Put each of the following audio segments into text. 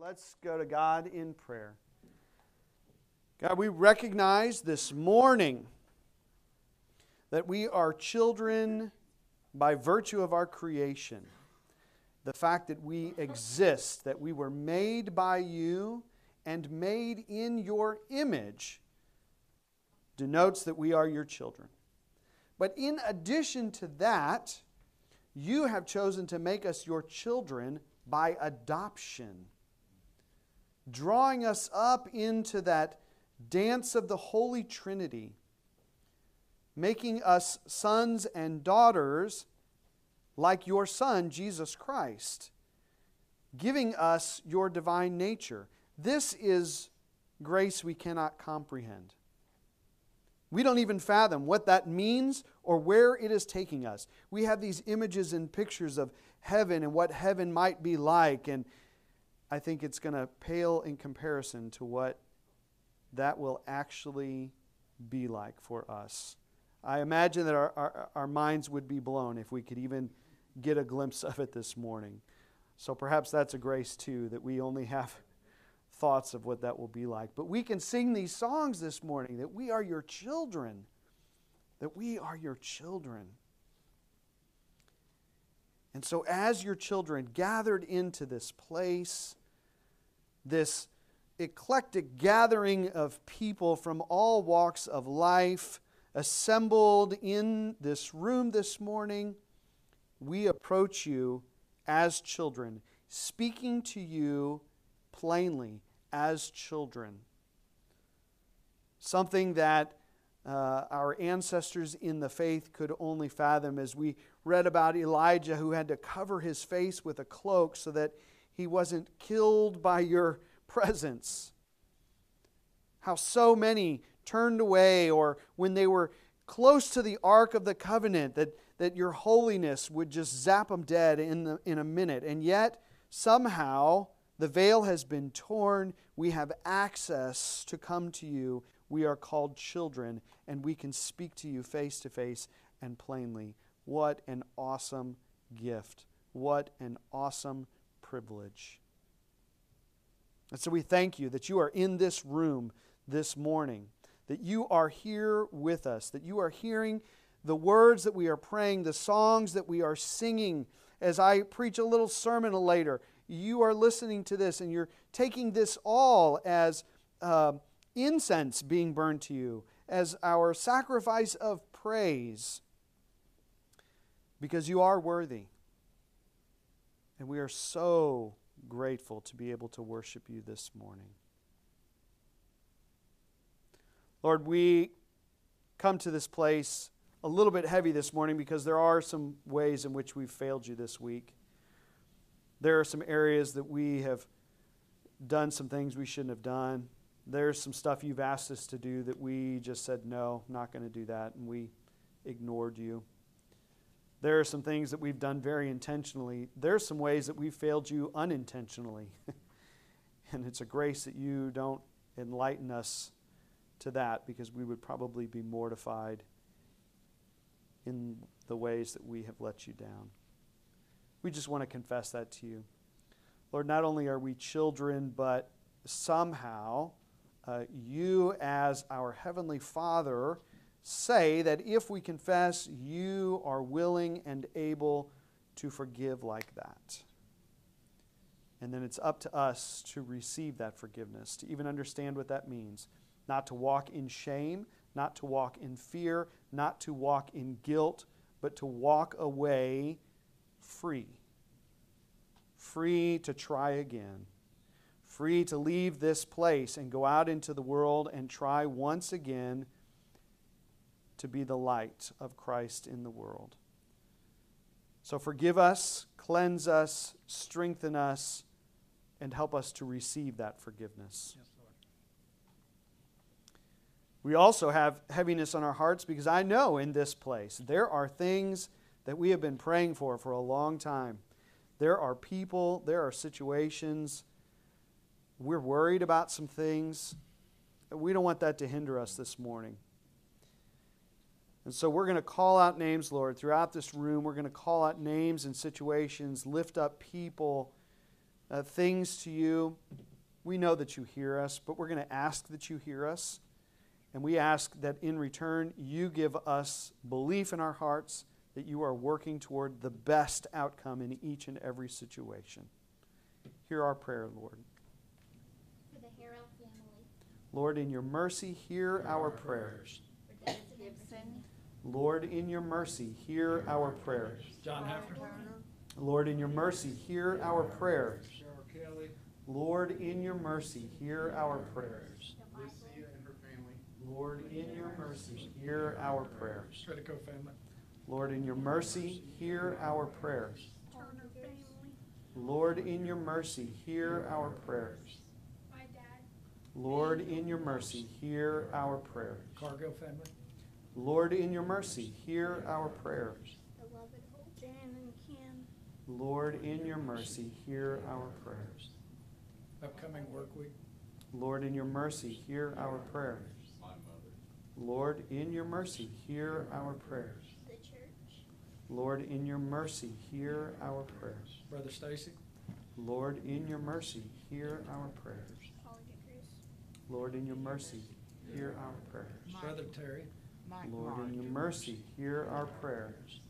let's go to God in prayer. God, we recognize this morning that we are children by virtue of our creation. The fact that we exist, that we were made by you and made in your image, denotes that we are your children. But in addition to that, you have chosen to make us your children by adoption, drawing us up into that dance of the Holy Trinity, making us sons and daughters like your Son, Jesus Christ, giving us your divine nature. This is grace we cannot comprehend. We don't even fathom what that means or where it is taking us. We have these images and pictures of heaven and what heaven might be like, and I think it's going to pale in comparison to what that will actually be like for us. I imagine that our, our, our, minds would be blown if we could even get a glimpse of it this morning. So perhaps that's a grace too, that we only have thoughts of what that will be like. But we can sing these songs this morning that we are your children, that we are your children. And so, as your children gathered into this place, this eclectic gathering of people from all walks of life assembled in this room this morning, we approach you as children, speaking to you plainly as children. Something that uh, our ancestors in the faith could only fathom as we read about Elijah, who had to cover his face with a cloak so that he wasn't killed by your presence. How so many turned away, or when they were close to the Ark of the Covenant, that, that your holiness would just zap them dead in, the, in a minute. And yet, somehow, the veil has been torn. We have access to come to you. We are called children, and we can speak to you face to face and plainly. What an awesome gift! What an awesome privilege. And so we thank you that you are in this room this morning, that you are here with us, that you are hearing the words that we are praying, the songs that we are singing. As I preach a little sermon later, you are listening to this and you're taking this all as uh, incense being burned to you, as our sacrifice of praise, because you are worthy. And we are so grateful to be able to worship you this morning. Lord, we come to this place a little bit heavy this morning because there are some ways in which we've failed you this week. There are some areas that we have done some things we shouldn't have done. There's some stuff you've asked us to do that we just said, no, I'm not going to do that, and we ignored you. There are some things that we've done very intentionally. There are some ways that we've failed you unintentionally. and it's a grace that you don't enlighten us to that because we would probably be mortified in the ways that we have let you down. We just want to confess that to you. Lord, not only are we children, but somehow uh, you, as our Heavenly Father, say that if we confess, you are willing and able to forgive like that. And then it's up to us to receive that forgiveness, to even understand what that means. Not to walk in shame, not to walk in fear, not to walk in guilt, but to walk away free. Free to try again. Free to leave this place and go out into the world and try once again to be the light of Christ in the world. So forgive us, cleanse us, strengthen us, and help us to receive that forgiveness. Yes, we also have heaviness on our hearts because I know in this place there are things that we have been praying for for a long time. There are people, there are situations. We're worried about some things. We don't want that to hinder us this morning. And so we're going to call out names, Lord, throughout this room. We're going to call out names and situations, lift up people uh, things to you, we know that you hear us, but we're going to ask that you hear us. And we ask that in return, you give us belief in our hearts that you are working toward the best outcome in each and every situation. Hear our prayer, Lord. For the Harrell family. Lord, in your mercy, hear our prayers. For Dennis Gibson. Lord, in your mercy, hear our prayers. John Hefner. Lord, in your mercy, hear our prayers. Cheryl Kelly. Lord, in your mercy, hear our prayers. Lucia and her family. Lord, in your mercy, hear our prayers. Critico family. Lord, in your mercy, hear our prayers. Turner family. Lord, in your mercy, hear our prayers. My dad. Lord, in your mercy, hear our prayers. Cargill family. Lord, in your mercy, hear our prayers. Beloved Hope. Jan and Kim. Lord, in your mercy, hear our prayers. Upcoming work week. Lord, in your mercy, hear our prayers. Lord, in your mercy, hear our prayers. The church. Lord, in your mercy, hear our prayers. Brother Stacy. Lord, in your mercy, hear our prayers. College of Lord, in your mercy, hear our prayers. Brother Terry. Lord, in your mercy, hear our prayers.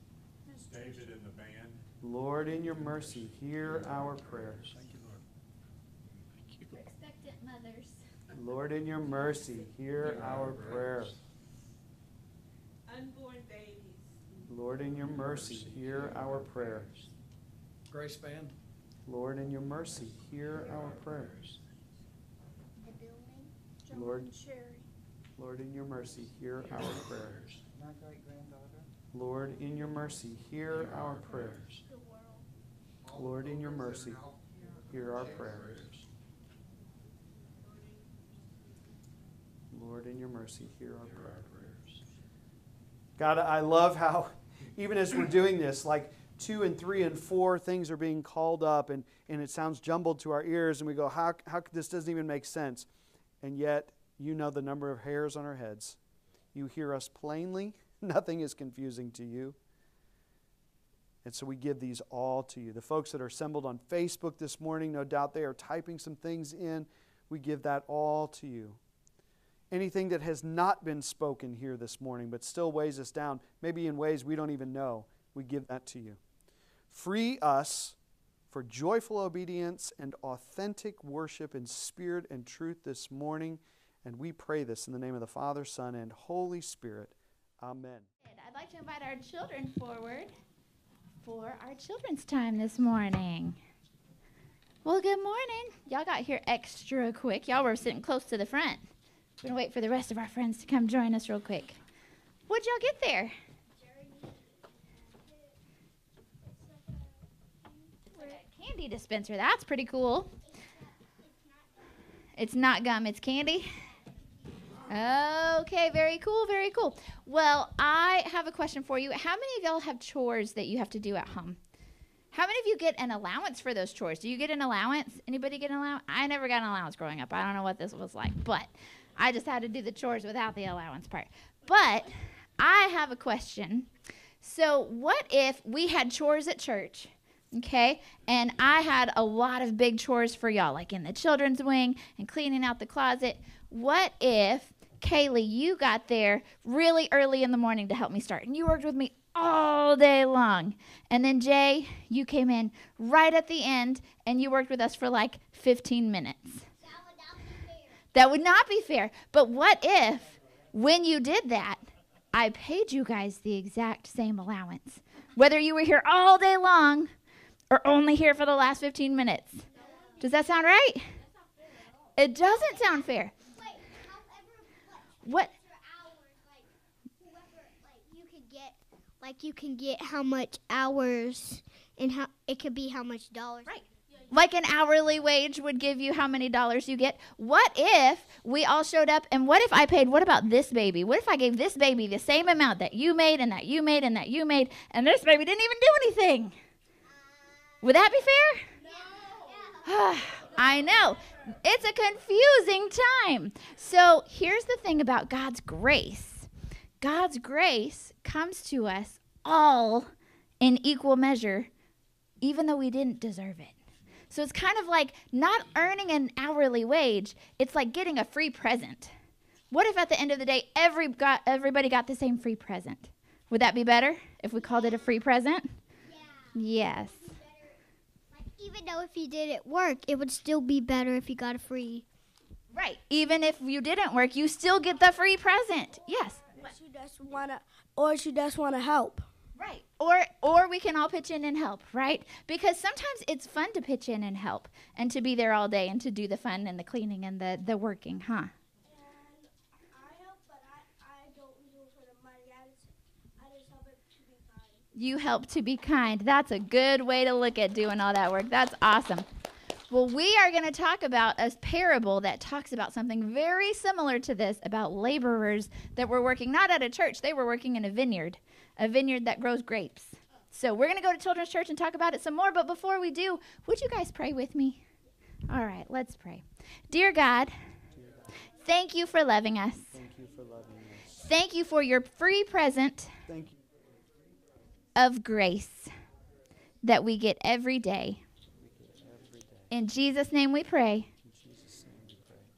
David in the band. Lord, in your mercy, hear our prayers. Thank you, Lord. Thank For expectant mothers. Lord, in your mercy, hear our prayers. unborn babies, Lord, in your mercy, hear our prayers. Grace band. Lord, in your mercy, hear our prayers. The building. Lord. and Sherry. Lord, in your mercy, hear our prayers. My great granddaughter. Lord, in your mercy, hear our prayers. Lord, in your mercy, hear our prayers. Lord, in your mercy, hear our prayers. God, I love how, even as we're doing this, like two and three and four things are being called up, and, and it sounds jumbled to our ears, and we go, how, how this doesn't even make sense. And yet, you know the number of hairs on our heads. You hear us plainly. Nothing is confusing to you. And so we give these all to you. The folks that are assembled on Facebook this morning, no doubt they are typing some things in. We give that all to you. Anything that has not been spoken here this morning but still weighs us down, maybe in ways we don't even know, we give that to you. Free us for joyful obedience and authentic worship in spirit and truth this morning. And we pray this in the name of the Father, Son, and Holy Spirit. Amen. I'd like to invite our children forward for our children's time this morning. Well, good morning. Y'all got here extra quick. Y'all were sitting close to the front. We're Gonna wait for the rest of our friends to come join us real quick. What'd y'all get there? Candy dispenser. That's pretty cool. It's not gum, it's candy. Okay, very cool, very cool. Well, I have a question for you. How many of y'all have chores that you have to do at home? How many of you get an allowance for those chores? Do you get an allowance? Anybody get an allowance? I never got an allowance growing up. I don't know what this was like, but I just had to do the chores without the allowance part. But I have a question. So, what if we had chores at church? Okay, and I had a lot of big chores for y'all, like in the children's wing and cleaning out the closet. What if Kaylee, you got there really early in the morning to help me start, and you worked with me all day long. And then Jay, you came in right at the end, and you worked with us for like 15 minutes. That would not be fair. But what if, when you did that, I paid you guys the exact same allowance? Whether you were here all day long or only here for the last 15 minutes. Does that sound right? It doesn't sound fair. What? you could get like you can get how much hours and how it could be how much dollars. Right. Like an hourly wage would give you how many dollars you get. What if we all showed up and what if I paid, what about this baby? What if I gave this baby the same amount that you made and that you made and that you made and this baby didn't even do anything? Would that be fair? Uh, no. I know. It's a confusing time. So here's the thing about God's grace God's grace comes to us all in equal measure, even though we didn't deserve it. So it's kind of like not earning an hourly wage, it's like getting a free present. What if at the end of the day every got, everybody got the same free present? Would that be better if we called it a free present? Yes. Like, even though if you didn't work, it would still be better if you got a free. Right. Even if you didn't work, you still get the free present. Yes. She just wanna, or she just wanna help. Right. Or or we can all pitch in and help, right? Because sometimes it's fun to pitch in and help and to be there all day and to do the fun and the cleaning and the the working, huh? I help, but I, I don't do it for the money. I just, I just help it to be kind. You help to be kind. That's a good way to look at doing all that work. That's awesome. Well, we are going to talk about a parable that talks about something very similar to this about laborers that were working not at a church, they were working in a vineyard, a vineyard that grows grapes. So, we're going to go to Children's Church and talk about it some more. But before we do, would you guys pray with me? All right, let's pray. Dear God, thank you for loving us. Thank you for loving us. Thank you for your free present Thank you. Of grace that we get every day. In Jesus' name we pray.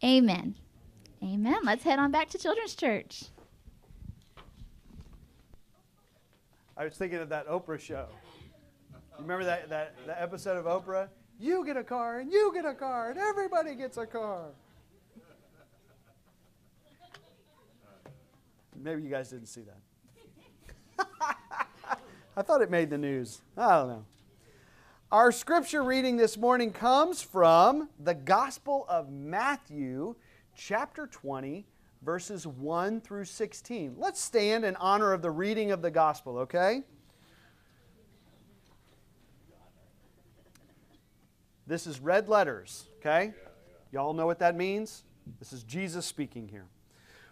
Amen. Amen. Let's head on back to Children's Church. I was thinking of that Oprah show. Remember that, that, that episode of Oprah? You get a car, and you get a car, and everybody gets a car. Maybe you guys didn't see that. I thought it made the news. I don't know. Our scripture reading this morning comes from the Gospel of Matthew, chapter 20, verses 1 through 16. Let's stand in honor of the reading of the Gospel, okay? This is red letters, okay? Y'all know what that means? This is Jesus speaking here.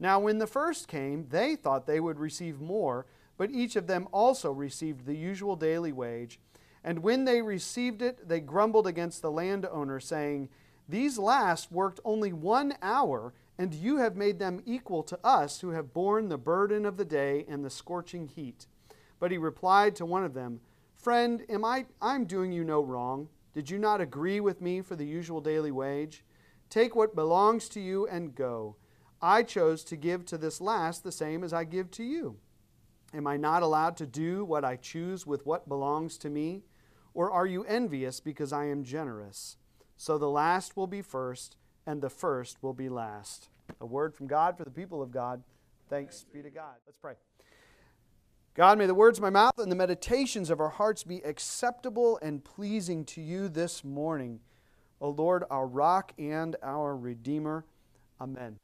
Now, when the first came, they thought they would receive more, but each of them also received the usual daily wage. And when they received it, they grumbled against the landowner, saying, These last worked only one hour, and you have made them equal to us who have borne the burden of the day and the scorching heat. But he replied to one of them, Friend, am I I'm doing you no wrong? Did you not agree with me for the usual daily wage? Take what belongs to you and go. I chose to give to this last the same as I give to you. Am I not allowed to do what I choose with what belongs to me? Or are you envious because I am generous? So the last will be first, and the first will be last. A word from God for the people of God. Thanks be to God. Let's pray. God, may the words of my mouth and the meditations of our hearts be acceptable and pleasing to you this morning. O Lord, our rock and our redeemer. Amen.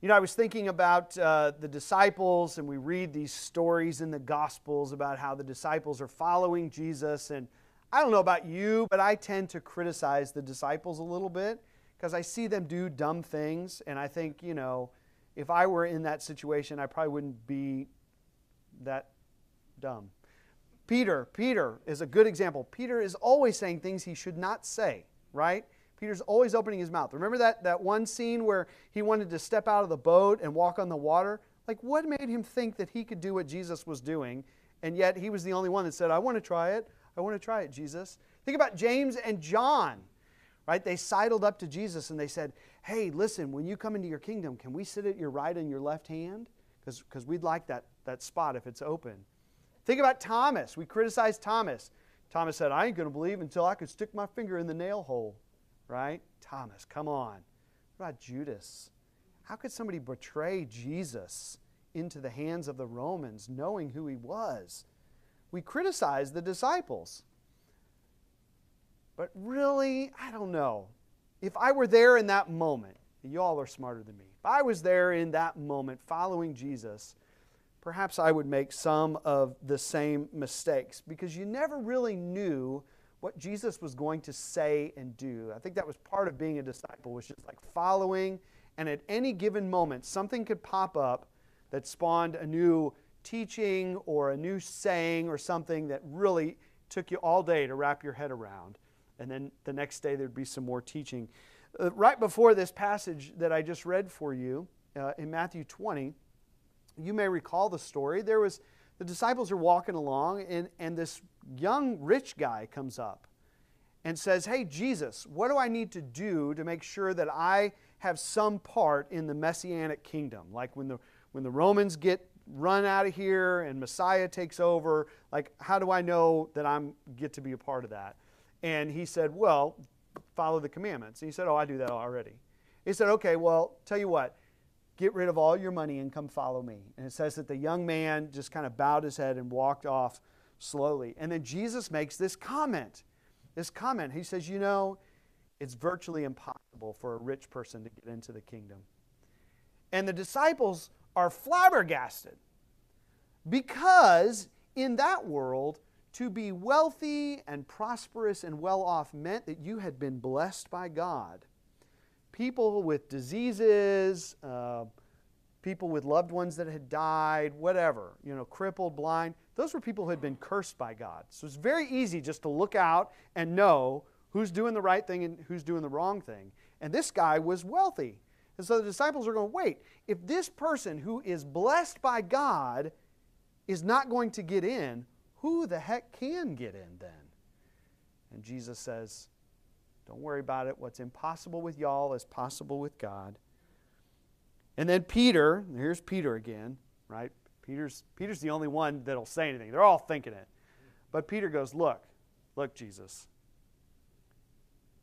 You know, I was thinking about uh, the disciples, and we read these stories in the Gospels about how the disciples are following Jesus. And I don't know about you, but I tend to criticize the disciples a little bit because I see them do dumb things. And I think, you know, if I were in that situation, I probably wouldn't be that dumb. Peter, Peter is a good example. Peter is always saying things he should not say, right? Peter's always opening his mouth. Remember that, that one scene where he wanted to step out of the boat and walk on the water? Like, what made him think that he could do what Jesus was doing? And yet he was the only one that said, I want to try it. I want to try it, Jesus. Think about James and John, right? They sidled up to Jesus and they said, Hey, listen, when you come into your kingdom, can we sit at your right and your left hand? Because we'd like that, that spot if it's open. Think about Thomas. We criticized Thomas. Thomas said, I ain't going to believe until I could stick my finger in the nail hole. Right? Thomas, come on. What about Judas? How could somebody betray Jesus into the hands of the Romans knowing who he was? We criticize the disciples. But really, I don't know. If I were there in that moment, y'all are smarter than me. If I was there in that moment following Jesus, perhaps I would make some of the same mistakes because you never really knew what Jesus was going to say and do. I think that was part of being a disciple, was just like following, and at any given moment, something could pop up that spawned a new teaching or a new saying or something that really took you all day to wrap your head around. And then the next day there'd be some more teaching. Uh, right before this passage that I just read for you uh, in Matthew 20, you may recall the story. There was the disciples are walking along, and, and this young rich guy comes up and says, Hey, Jesus, what do I need to do to make sure that I have some part in the messianic kingdom? Like when the, when the Romans get run out of here and Messiah takes over, like how do I know that I'm get to be a part of that? And he said, Well, follow the commandments. And he said, Oh, I do that already. He said, Okay, well, tell you what, get rid of all your money and come follow me. And it says that the young man just kind of bowed his head and walked off slowly. And then Jesus makes this comment. This comment. He says, You know, it's virtually impossible for a rich person to get into the kingdom. And the disciples are flabbergasted because in that world, to be wealthy and prosperous and well off meant that you had been blessed by God. People with diseases, uh, people with loved ones that had died, whatever, you know, crippled, blind, those were people who had been cursed by God. So it's very easy just to look out and know who's doing the right thing and who's doing the wrong thing. And this guy was wealthy. And so the disciples are going, wait, if this person who is blessed by God is not going to get in, who the heck can get in then? And Jesus says, Don't worry about it. What's impossible with y'all is possible with God. And then Peter, here's Peter again, right? Peter's, Peter's the only one that'll say anything. They're all thinking it. But Peter goes, Look, look, Jesus,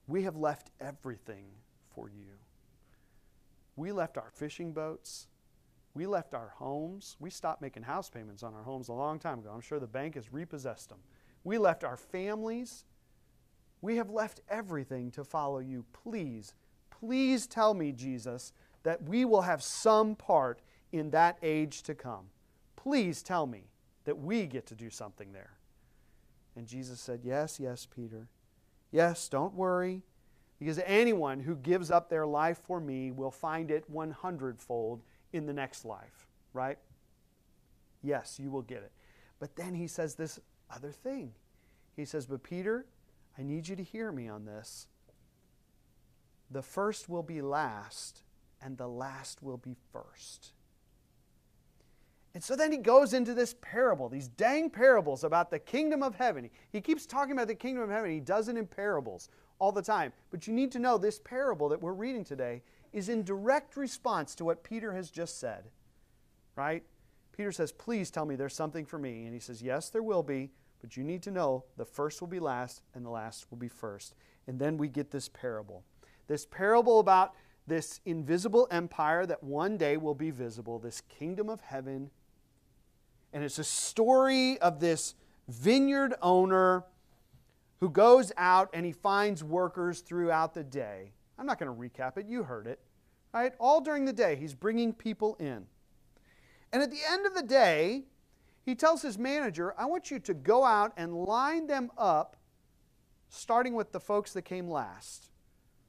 we have left everything for you. We left our fishing boats. We left our homes. We stopped making house payments on our homes a long time ago. I'm sure the bank has repossessed them. We left our families. We have left everything to follow you. Please, please tell me, Jesus, that we will have some part in that age to come. Please tell me that we get to do something there. And Jesus said, Yes, yes, Peter. Yes, don't worry, because anyone who gives up their life for me will find it 100 fold in the next life, right? Yes, you will get it. But then he says this other thing. He says, But Peter, I need you to hear me on this. The first will be last, and the last will be first. And so then he goes into this parable, these dang parables about the kingdom of heaven. He keeps talking about the kingdom of heaven. He does it in parables all the time. But you need to know this parable that we're reading today is in direct response to what Peter has just said. Right? Peter says, Please tell me there's something for me. And he says, Yes, there will be, but you need to know the first will be last and the last will be first. And then we get this parable. This parable about this invisible empire that one day will be visible, this kingdom of heaven. And it's a story of this vineyard owner who goes out and he finds workers throughout the day. I'm not going to recap it, you heard it. Right? All during the day, he's bringing people in. And at the end of the day, he tells his manager, I want you to go out and line them up, starting with the folks that came last.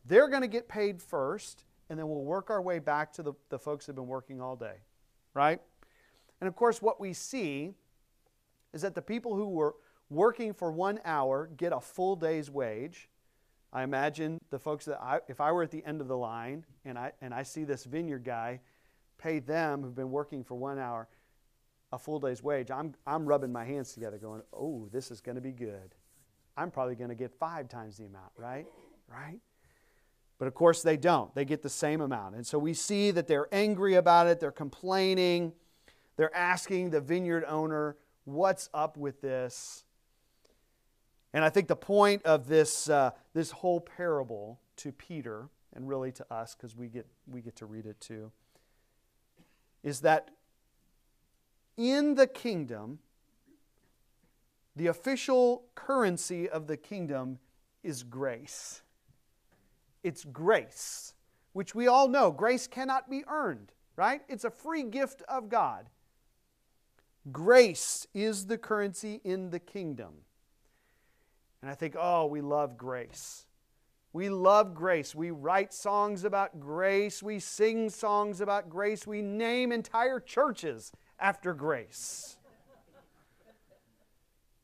They're going to get paid first, and then we'll work our way back to the, the folks that have been working all day. Right? And of course, what we see is that the people who were working for one hour get a full day's wage. I imagine the folks that I, if I were at the end of the line and I, and I see this vineyard guy pay them who've been working for one hour a full day's wage, I'm, I'm rubbing my hands together going, oh, this is going to be good. I'm probably going to get five times the amount, right? Right? But of course, they don't. They get the same amount. And so we see that they're angry about it, they're complaining. They're asking the vineyard owner, what's up with this? And I think the point of this, uh, this whole parable to Peter and really to us because we get, we get to read it too, is that in the kingdom, the official currency of the kingdom is grace. It's grace, which we all know grace cannot be earned, right? It's a free gift of God. Grace is the currency in the kingdom. And I think, oh, we love grace. We love grace. We write songs about grace. We sing songs about grace. We name entire churches after grace.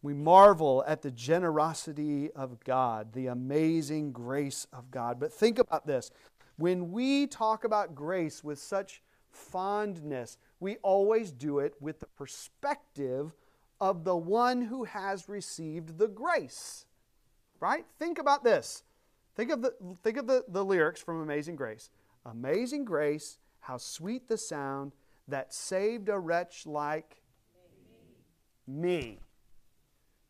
We marvel at the generosity of God, the amazing grace of God. But think about this. When we talk about grace with such fondness, we always do it with the perspective of the one who has received the grace. Right? Think about this. Think of the, think of the, the lyrics from Amazing Grace. Amazing grace, how sweet the sound that saved a wretch like me.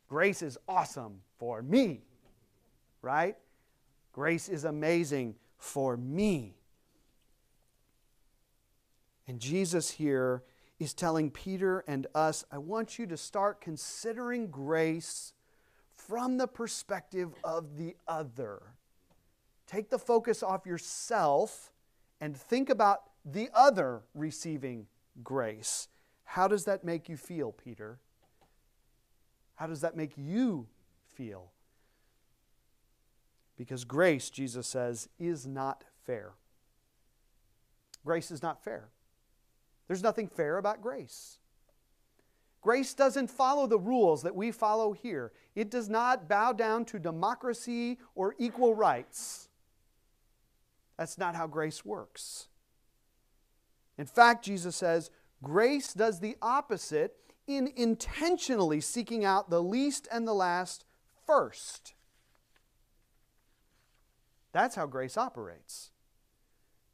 Grace is awesome for me, right? Grace is amazing for me. And Jesus here is telling Peter and us I want you to start considering grace from the perspective of the other. Take the focus off yourself and think about the other receiving grace. How does that make you feel, Peter? How does that make you feel? Because grace, Jesus says, is not fair. Grace is not fair. There's nothing fair about grace. Grace doesn't follow the rules that we follow here. It does not bow down to democracy or equal rights. That's not how grace works. In fact, Jesus says, grace does the opposite in intentionally seeking out the least and the last first. That's how grace operates.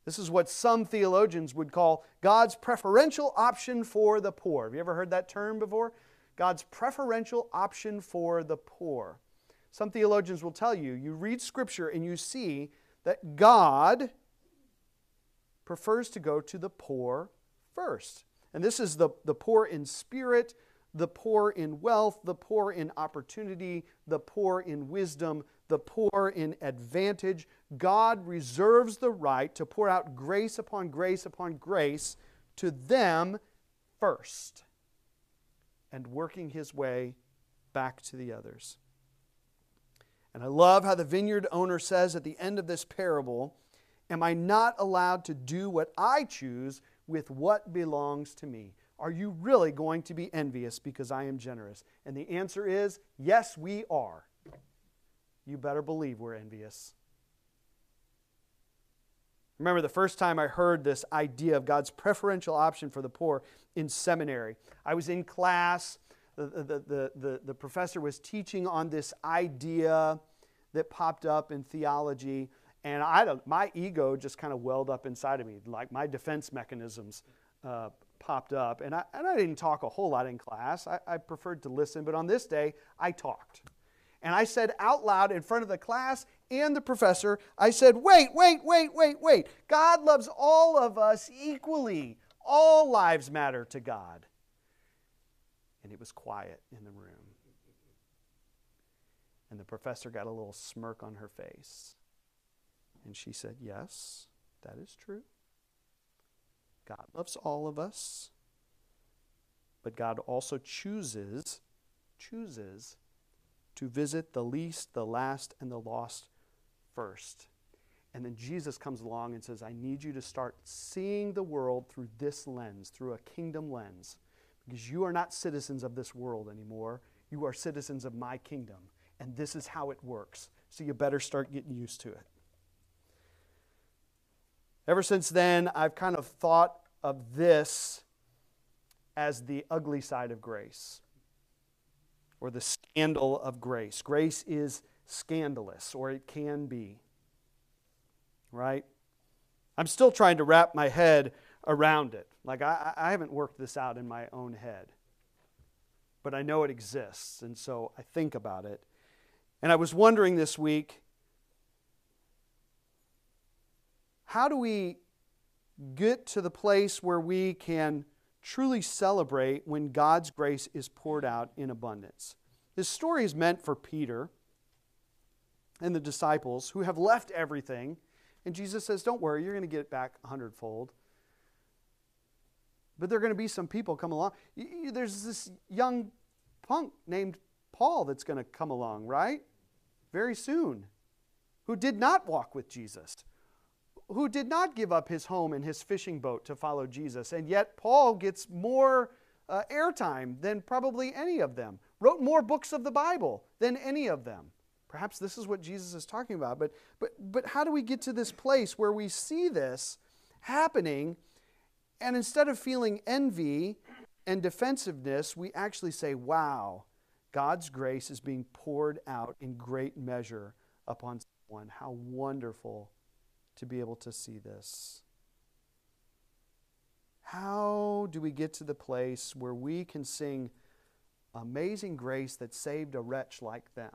This is what some theologians would call God's preferential option for the poor. Have you ever heard that term before? God's preferential option for the poor. Some theologians will tell you, you read Scripture and you see that God prefers to go to the poor first. And this is the, the poor in spirit, the poor in wealth, the poor in opportunity, the poor in wisdom, the poor in advantage. God reserves the right to pour out grace upon grace upon grace to them first and working his way back to the others. And I love how the vineyard owner says at the end of this parable Am I not allowed to do what I choose with what belongs to me? Are you really going to be envious because I am generous? And the answer is yes, we are. You better believe we're envious. Remember the first time I heard this idea of God's preferential option for the poor in seminary. I was in class, the, the, the, the, professor was teaching on this idea that popped up in theology and I my ego just kind of welled up inside of me, like my defense mechanisms uh, popped up. And I, and I didn't talk a whole lot in class. I, I preferred to listen, but on this day, I talked. And I said out loud in front of the class and the professor, I said, wait, wait, wait, wait, wait. God loves all of us equally. All lives matter to God. And it was quiet in the room. And the professor got a little smirk on her face. And she said, Yes, that is true. God loves all of us. But God also chooses, chooses to visit the least, the last, and the lost first. And then Jesus comes along and says, I need you to start seeing the world through this lens, through a kingdom lens. Because you are not citizens of this world anymore. You are citizens of my kingdom. And this is how it works. So you better start getting used to it. Ever since then, I've kind of thought of this as the ugly side of grace or the scandal of grace. Grace is scandalous, or it can be. Right? I'm still trying to wrap my head around it. Like, I, I haven't worked this out in my own head, but I know it exists, and so I think about it. And I was wondering this week how do we get to the place where we can truly celebrate when God's grace is poured out in abundance? This story is meant for Peter and the disciples who have left everything. And Jesus says, Don't worry, you're going to get it back a hundredfold. But there are going to be some people come along. There's this young punk named Paul that's going to come along, right? Very soon, who did not walk with Jesus, who did not give up his home and his fishing boat to follow Jesus. And yet, Paul gets more uh, airtime than probably any of them, wrote more books of the Bible than any of them. Perhaps this is what Jesus is talking about. But, but, but how do we get to this place where we see this happening, and instead of feeling envy and defensiveness, we actually say, wow, God's grace is being poured out in great measure upon someone. How wonderful to be able to see this. How do we get to the place where we can sing amazing grace that saved a wretch like them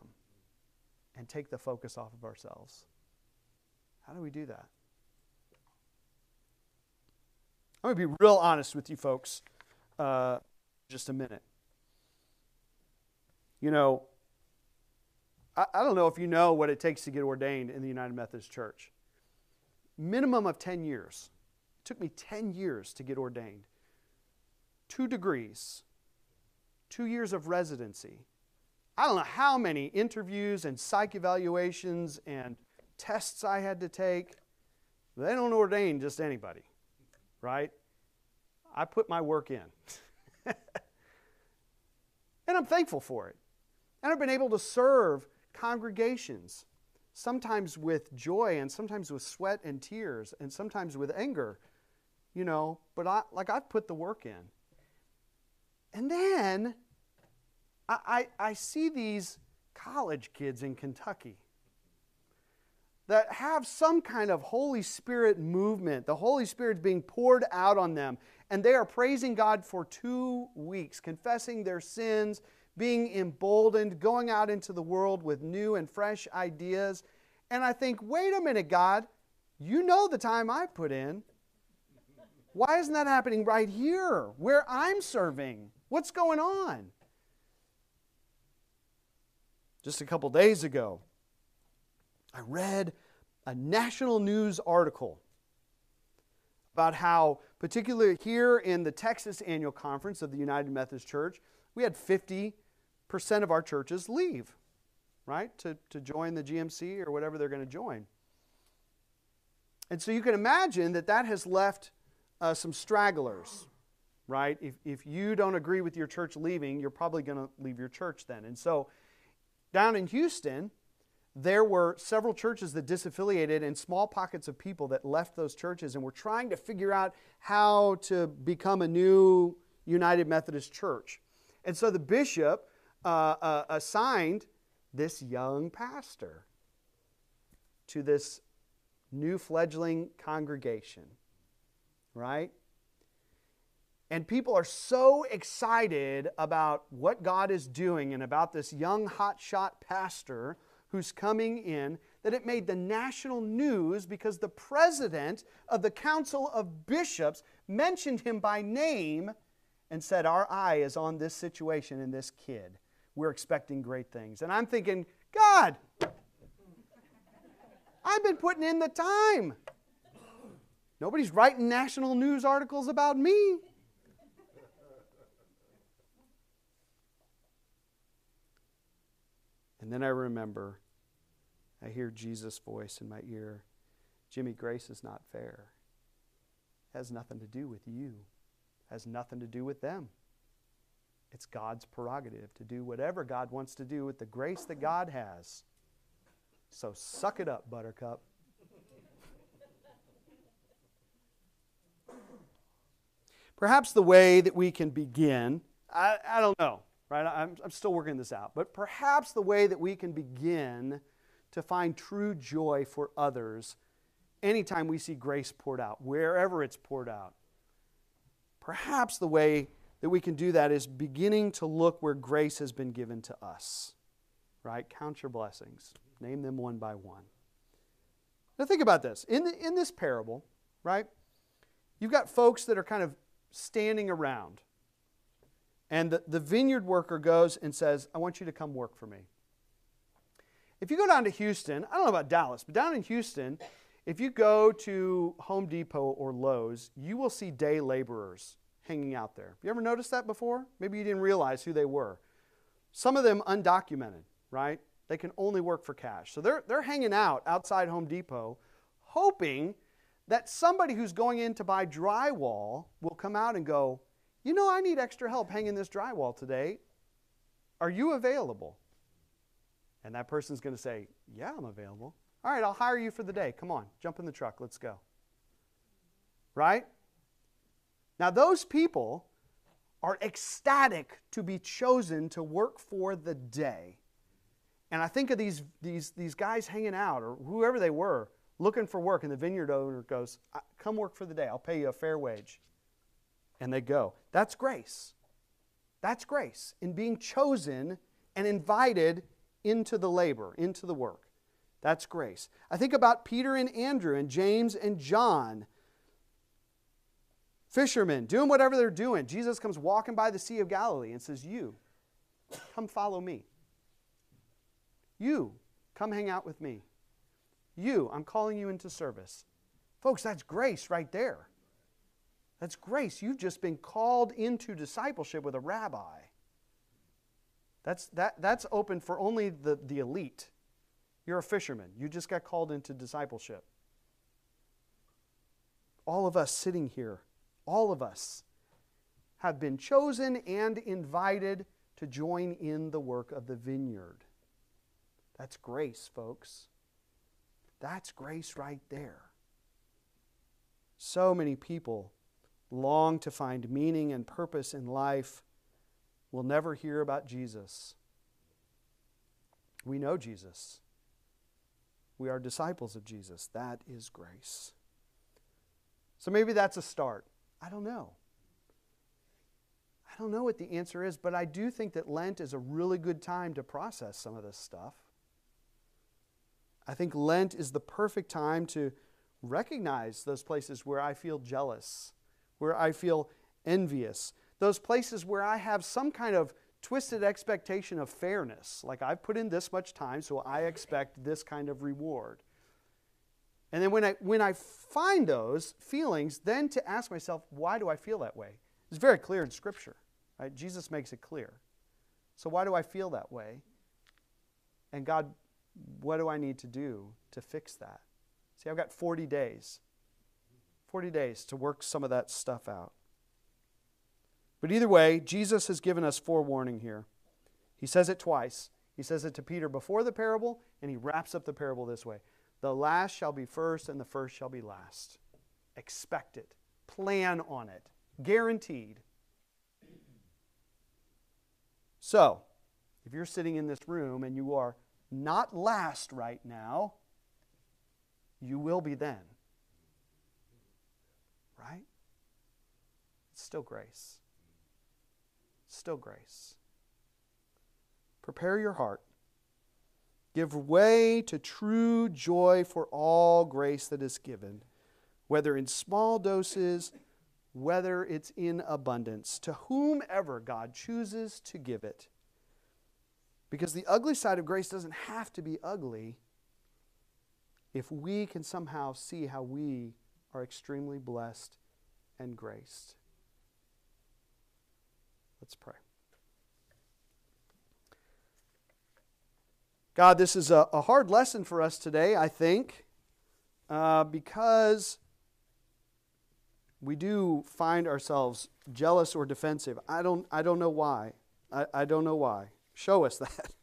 and take the focus off of ourselves? How do we do that? I'm going to be real honest with you folks uh, just a minute. You know, I, I don't know if you know what it takes to get ordained in the United Methodist Church. Minimum of 10 years. It took me 10 years to get ordained. Two degrees, two years of residency. I don't know how many interviews and psych evaluations and tests I had to take. They don't ordain just anybody, right? I put my work in. and I'm thankful for it. And I've been able to serve congregations, sometimes with joy and sometimes with sweat and tears and sometimes with anger, you know, but I, like I've put the work in. And then I, I, see these college kids in Kentucky that have some kind of Holy Spirit movement. The Holy Spirit's being poured out on them, and they are praising God for two weeks, confessing their sins, being emboldened, going out into the world with new and fresh ideas. And I think, wait a minute, God, you know the time I put in. Why isn't that happening right here where I'm serving? What's going on? Just a couple days ago, I read a national news article about how, particularly here in the Texas Annual Conference of the United Methodist Church, we had 50% of our churches leave, right, to, to join the GMC or whatever they're going to join. And so you can imagine that that has left uh, some stragglers, right? If, if you don't agree with your church leaving, you're probably going to leave your church then. And so down in Houston, there were several churches that disaffiliated and small pockets of people that left those churches and were trying to figure out how to become a new United Methodist church. And so the bishop uh, uh, assigned this young pastor to this new fledgling congregation, right? And people are so excited about what God is doing and about this young hotshot pastor who's coming in that it made the national news because the president of the Council of Bishops mentioned him by name and said, Our eye is on this situation and this kid. We're expecting great things. And I'm thinking, God, I've been putting in the time. Nobody's writing national news articles about me. And then I remember, I hear Jesus' voice in my ear Jimmy, grace is not fair. It has nothing to do with you, it has nothing to do with them. It's God's prerogative to do whatever God wants to do with the grace that God has. So suck it up, Buttercup. Perhaps the way that we can begin, I, I don't know right? I'm, I'm still working this out. But perhaps the way that we can begin to find true joy for others anytime we see grace poured out, wherever it's poured out. Perhaps the way that we can do that is beginning to look where grace has been given to us, right? Count your blessings, name them one by one. Now think about this. In, the, in this parable, right, you've got folks that are kind of standing around. And the, the vineyard worker goes and says, I want you to come work for me. If you go down to Houston, I don't know about Dallas, but down in Houston, if you go to Home Depot or Lowe's, you will see day laborers hanging out there. You ever noticed that before? Maybe you didn't realize who they were. Some of them undocumented, right? They can only work for cash. So they're, they're hanging out outside Home Depot, hoping that somebody who's going in to buy drywall will come out and go, You know, I need extra help hanging this drywall today. Are you available? And that person's going to say, Yeah, I'm available. All right, I'll hire you for the day. Come on, jump in the truck. Let's go. Right? Now, those people are ecstatic to be chosen to work for the day. And I think of these, these, these guys hanging out, or whoever they were, looking for work, and the vineyard owner goes, uh, Come work for the day. I'll pay you a fair wage. And they go. That's grace. That's grace in being chosen and invited into the labor, into the work. That's grace. I think about Peter and Andrew and James and John, fishermen, doing whatever they're doing. Jesus comes walking by the Sea of Galilee and says, You, come follow me. You, come hang out with me. You, I'm calling you into service. Folks, that's grace right there. That's grace. You've just been called into discipleship with a rabbi. That's, that, that's open for only the, the elite. You're a fisherman. You just got called into discipleship. All of us sitting here, all of us have been chosen and invited to join in the work of the vineyard. That's grace, folks. That's grace right there. So many people long to find meaning and purpose in life will never hear about Jesus. We know Jesus. We are disciples of Jesus. That is grace. So maybe that's a start. I don't know. I don't know what the answer is, but I do think that Lent is a really good time to process some of this stuff. I think Lent is the perfect time to recognize those places where I feel jealous, where I feel envious, those places where I have some kind of twisted expectation of fairness. Like I've put in this much time, so I expect this kind of reward. And then when I, when I find those feelings, then to ask myself, why do I feel that way? It's very clear in Scripture. Right? Jesus makes it clear. So why do I feel that way? And God, what do I need to do to fix that? See, I've got 40 days. 40 days to work some of that stuff out. But either way, Jesus has given us forewarning here. He says it twice. He says it to Peter before the parable, and he wraps up the parable this way The last shall be first, and the first shall be last. Expect it, plan on it, guaranteed. So, if you're sitting in this room and you are not last right now, you will be then. Right? It's still grace still grace. Prepare your heart. Give way to true joy for all grace that is given, whether in small doses, whether it's in abundance, to whomever God chooses to give it. Because the ugly side of grace doesn't have to be ugly if we can somehow see how we are extremely blessed and graced. Let's pray. God, this is a, a hard lesson for us today, I think, uh, because we do find ourselves jealous or defensive. I don't, I don't know why. I, I don't know why. Show us that.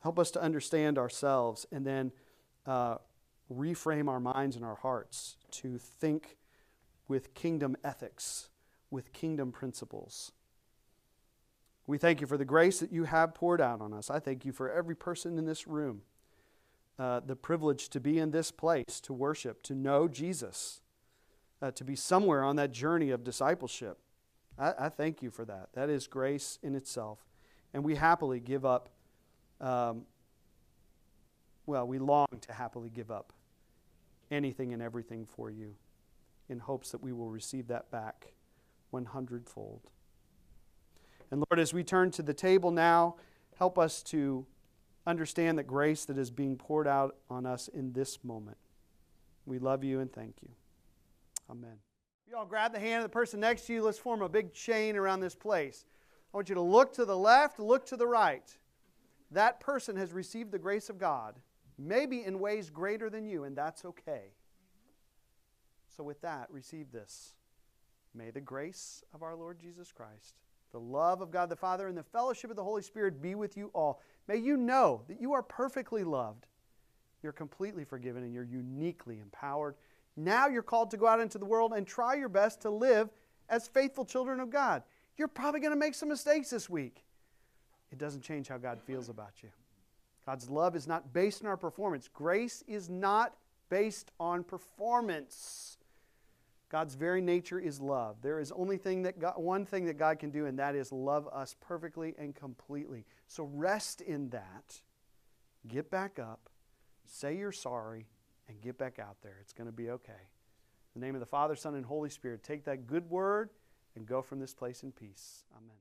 Help us to understand ourselves and then uh, reframe our minds and our hearts to think with kingdom ethics, with kingdom principles. We thank you for the grace that you have poured out on us. I thank you for every person in this room, uh, the privilege to be in this place, to worship, to know Jesus, uh, to be somewhere on that journey of discipleship. I, I, thank you for that. That is grace in itself. And we happily give up, um, well, we long to happily give up anything and everything for you in hopes that we will receive that back 100 fold. And Lord, as we turn to the table now, help us to understand the grace that is being poured out on us in this moment. We love you and thank you. Amen. You all grab the hand of the person next to you. Let's form a big chain around this place. I want you to look to the left, look to the right. That person has received the grace of God, maybe in ways greater than you, and that's okay. So, with that, receive this. May the grace of our Lord Jesus Christ, the love of God the Father, and the fellowship of the Holy Spirit be with you all. May you know that you are perfectly loved, you're completely forgiven, and you're uniquely empowered. Now you're called to go out into the world and try your best to live as faithful children of God. You're probably going to make some mistakes this week. It doesn't change how God feels about you. God's love is not based on our performance. Grace is not based on performance. God's very nature is love. There is only thing that God, one thing that God can do, and that is love us perfectly and completely. So rest in that. Get back up, say you're sorry, and get back out there. It's going to be okay. In the name of the Father, Son, and Holy Spirit, take that good word and go from this place in peace. Amen.